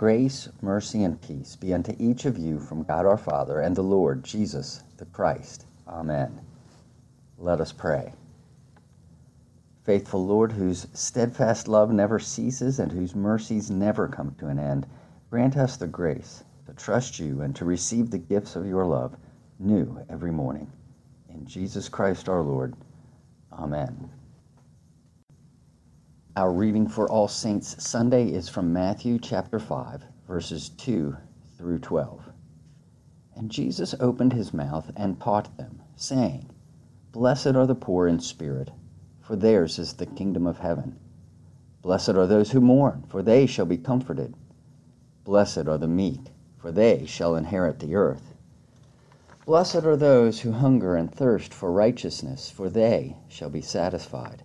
Grace, mercy, and peace be unto each of you from God our Father and the Lord Jesus the Christ. Amen. Let us pray. Faithful Lord, whose steadfast love never ceases and whose mercies never come to an end, grant us the grace to trust you and to receive the gifts of your love new every morning. In Jesus Christ our Lord. Amen. Our reading for All Saints Sunday is from Matthew chapter 5, verses 2 through 12. And Jesus opened his mouth and taught them, saying, Blessed are the poor in spirit, for theirs is the kingdom of heaven. Blessed are those who mourn, for they shall be comforted. Blessed are the meek, for they shall inherit the earth. Blessed are those who hunger and thirst for righteousness, for they shall be satisfied.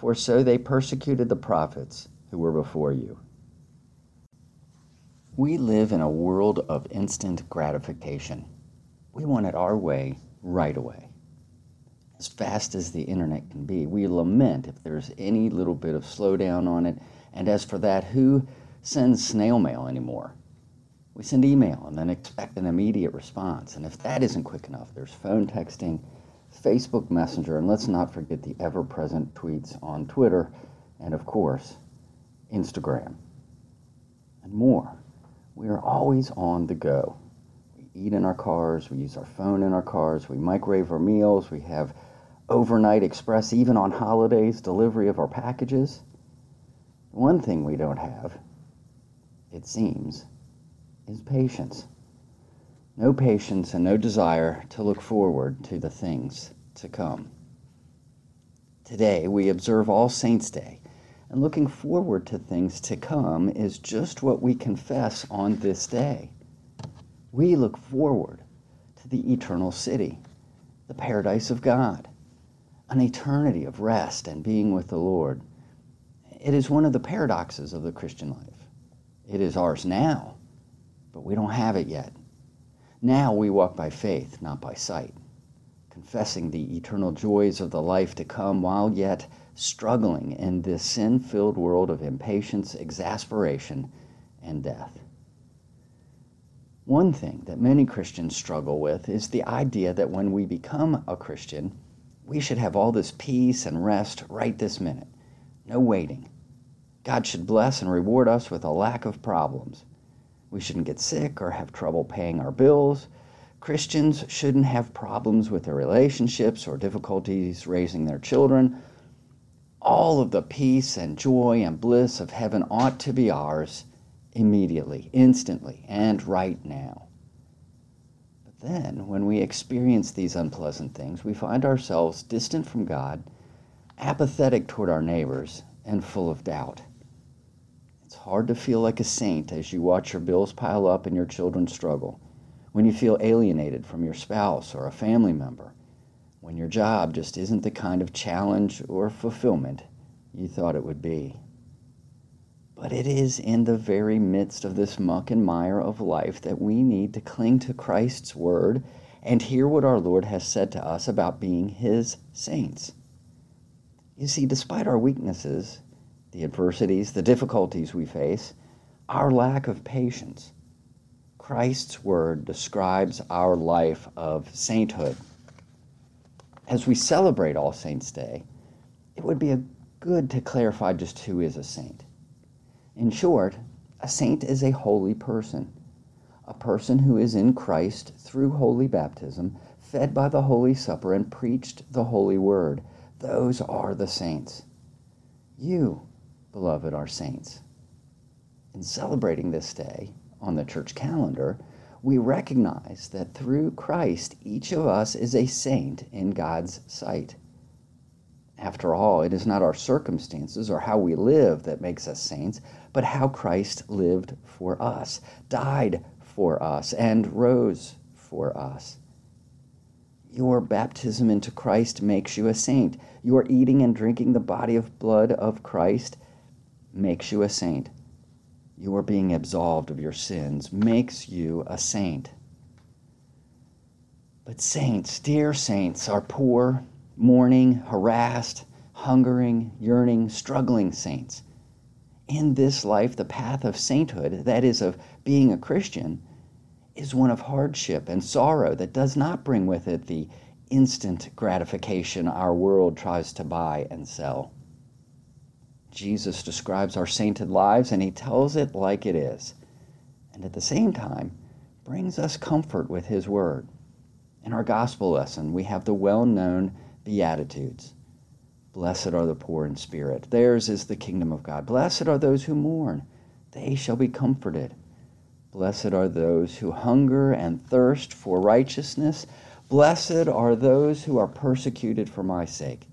for so they persecuted the prophets who were before you. We live in a world of instant gratification. We want it our way right away. As fast as the internet can be, we lament if there's any little bit of slowdown on it. And as for that, who sends snail mail anymore? We send email and then expect an immediate response. And if that isn't quick enough, there's phone texting Facebook Messenger, and let's not forget the ever present tweets on Twitter, and of course, Instagram, and more. We are always on the go. We eat in our cars, we use our phone in our cars, we microwave our meals, we have overnight express, even on holidays, delivery of our packages. One thing we don't have, it seems, is patience no patience and no desire to look forward to the things to come. Today, we observe All Saints' Day, and looking forward to things to come is just what we confess on this day. We look forward to the eternal city, the paradise of God, an eternity of rest and being with the Lord. It is one of the paradoxes of the Christian life. It is ours now, but we don't have it yet. Now we walk by faith, not by sight, confessing the eternal joys of the life to come while yet struggling in this sin filled world of impatience, exasperation, and death. One thing that many Christians struggle with is the idea that when we become a Christian, we should have all this peace and rest right this minute. No waiting. God should bless and reward us with a lack of problems. We shouldn't get sick or have trouble paying our bills. Christians shouldn't have problems with their relationships or difficulties raising their children. All of the peace and joy and bliss of heaven ought to be ours immediately, instantly, and right now. But then, when we experience these unpleasant things, we find ourselves distant from God, apathetic toward our neighbors, and full of doubt. Hard to feel like a saint as you watch your bills pile up and your children struggle, when you feel alienated from your spouse or a family member, when your job just isn't the kind of challenge or fulfillment you thought it would be. But it is in the very midst of this muck and mire of life that we need to cling to Christ's word and hear what our Lord has said to us about being his saints. You see, despite our weaknesses, the adversities, the difficulties we face, our lack of patience, Christ's word describes our life of sainthood. As we celebrate All Saints' Day, it would be good to clarify just who is a saint. In short, a saint is a holy person, a person who is in Christ through holy baptism, fed by the Holy Supper, and preached the holy word. Those are the saints. You, beloved, our saints. In celebrating this day on the church calendar, we recognize that through Christ, each of us is a saint in God's sight. After all, it is not our circumstances or how we live that makes us saints, but how Christ lived for us, died for us, and rose for us. Your baptism into Christ makes you a saint. Your eating and drinking the body of blood of Christ makes you a saint. You are being absolved of your sins makes you a saint. But saints, dear saints, are poor, mourning, harassed, hungering, yearning, struggling saints. In this life, the path of sainthood, that is, of being a Christian, is one of hardship and sorrow that does not bring with it the instant gratification our world tries to buy and sell. Jesus describes our sainted lives and he tells it like it is, and at the same time brings us comfort with his word. In our gospel lesson, we have the well known Beatitudes. Blessed are the poor in spirit, theirs is the kingdom of God. Blessed are those who mourn, they shall be comforted. Blessed are those who hunger and thirst for righteousness. Blessed are those who are persecuted for my sake.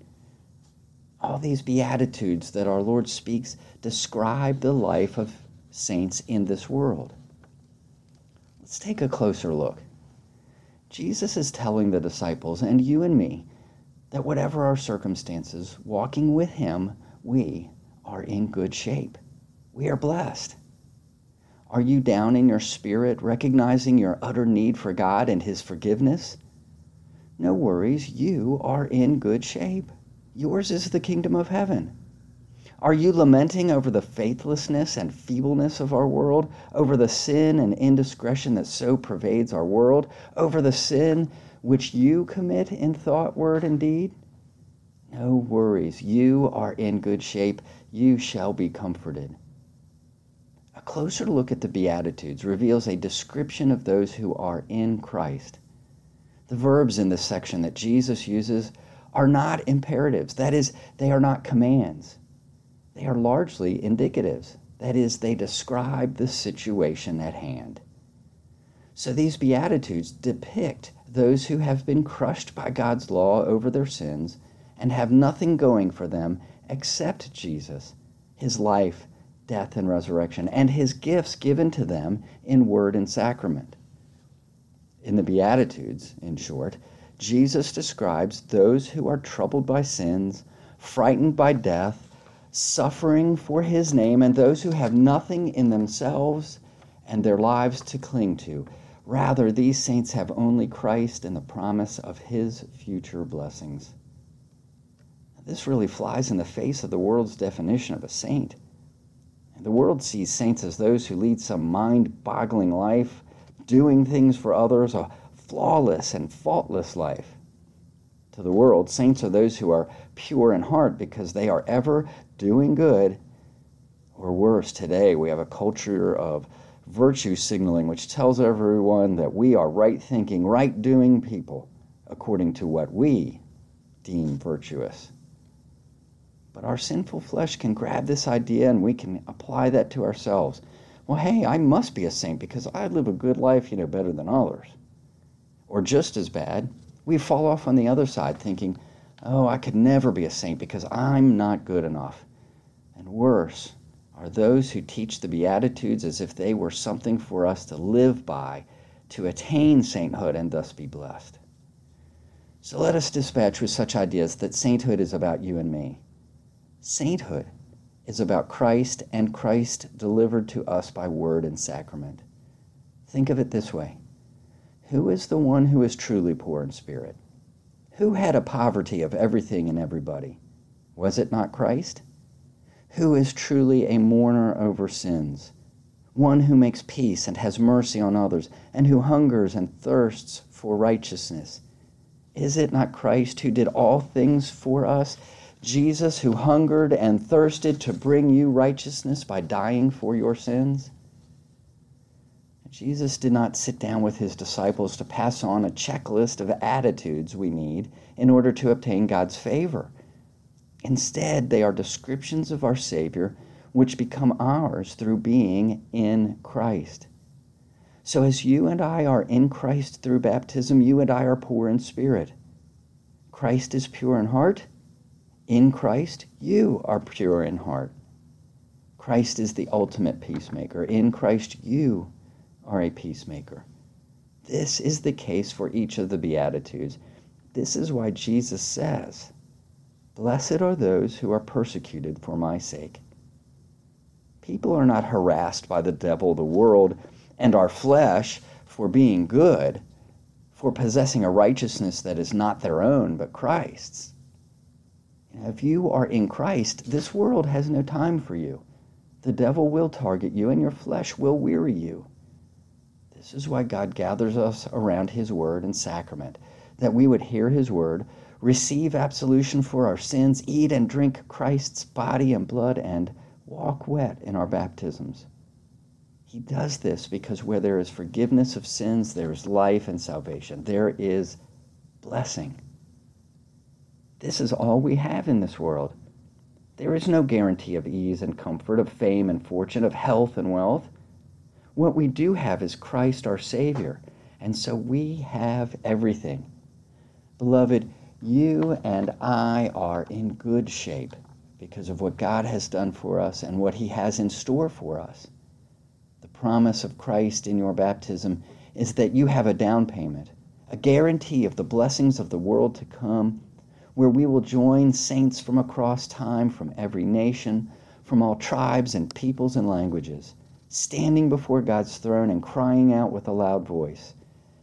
All these Beatitudes that our Lord speaks describe the life of saints in this world. Let's take a closer look. Jesus is telling the disciples and you and me that whatever our circumstances, walking with Him, we are in good shape. We are blessed. Are you down in your spirit, recognizing your utter need for God and His forgiveness? No worries, you are in good shape. Yours is the kingdom of heaven. Are you lamenting over the faithlessness and feebleness of our world, over the sin and indiscretion that so pervades our world, over the sin which you commit in thought, word, and deed? No worries. You are in good shape. You shall be comforted. A closer look at the Beatitudes reveals a description of those who are in Christ. The verbs in this section that Jesus uses are not imperatives. That is, they are not commands. They are largely indicatives. That is, they describe the situation at hand. So these Beatitudes depict those who have been crushed by God's law over their sins and have nothing going for them except Jesus, his life, death, and resurrection, and his gifts given to them in word and sacrament. In the Beatitudes, in short, Jesus describes those who are troubled by sins, frightened by death, suffering for his name, and those who have nothing in themselves and their lives to cling to Rather, these saints have only Christ and the promise of his future blessings. This really flies in the face of the world's definition of a saint. The world sees saints as those who lead some mind boggling life, doing things for others, a flawless and faultless life. To the world, saints are those who are pure in heart because they are ever doing good. Or worse, today we have a culture of virtue signaling, which tells everyone that we are right thinking, right doing people according to what we deem virtuous. But our sinful flesh can grab this idea and we can apply that to ourselves. Well, hey, I must be a saint because I live a good life, you know, better than others. Or just as bad, we fall off on the other side thinking, oh, I could never be a saint because I'm not good enough. And worse, are those who teach the Beatitudes as if they were something for us to live by, to attain sainthood and thus be blessed. So let us dispatch with such ideas that sainthood is about you and me. Sainthood is about Christ and Christ delivered to us by word and sacrament. Think of it this way Who is the one who is truly poor in spirit? Who had a poverty of everything and everybody? Was it not Christ? Who is truly a mourner over sins? One who makes peace and has mercy on others, and who hungers and thirsts for righteousness. Is it not Christ who did all things for us? Jesus who hungered and thirsted to bring you righteousness by dying for your sins? Jesus did not sit down with his disciples to pass on a checklist of attitudes we need in order to obtain God's favor. Instead, they are descriptions of our Savior which become ours through being in Christ. So, as you and I are in Christ through baptism, you and I are poor in spirit. Christ is pure in heart. In Christ, you are pure in heart. Christ is the ultimate peacemaker. In Christ, you are a peacemaker. This is the case for each of the Beatitudes. This is why Jesus says, Blessed are those who are persecuted for my sake. People are not harassed by the devil, the world, and our flesh for being good, for possessing a righteousness that is not their own, but Christ's. If you are in Christ, this world has no time for you. The devil will target you, and your flesh will weary you. This is why God gathers us around His Word and sacrament, that we would hear His Word, receive absolution for our sins, eat and drink Christ's body and blood, and walk wet in our baptisms. He does this because where there is forgiveness of sins, there is life and salvation. There is blessing. This is all we have in this world. There is no guarantee of ease and comfort, of fame and fortune, of health and wealth. What we do have is Christ our Savior, and so we have everything. Beloved, you and I are in good shape because of what God has done for us and what He has in store for us. The promise of Christ in your baptism is that you have a down payment, a guarantee of the blessings of the world to come, where we will join saints from across time, from every nation, from all tribes and peoples and languages standing before God's throne and crying out with a loud voice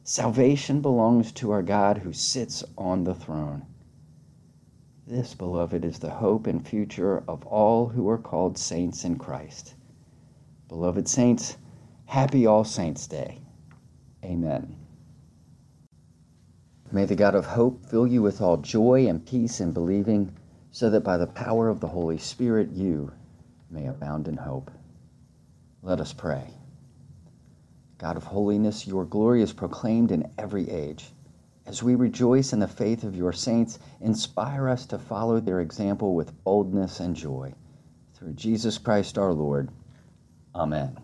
Salvation belongs to our God who sits on the throne. This, beloved, is the hope and future of all who are called saints in Christ. Beloved saints, happy All Saints' Day. Amen. May the God of hope fill you with all joy and peace in believing, so that by the power of the Holy Spirit you may abound in hope. Let us pray. God of holiness, your glory is proclaimed in every age. As we rejoice in the faith of your saints, inspire us to follow their example with boldness and joy. Through Jesus Christ our Lord. Amen.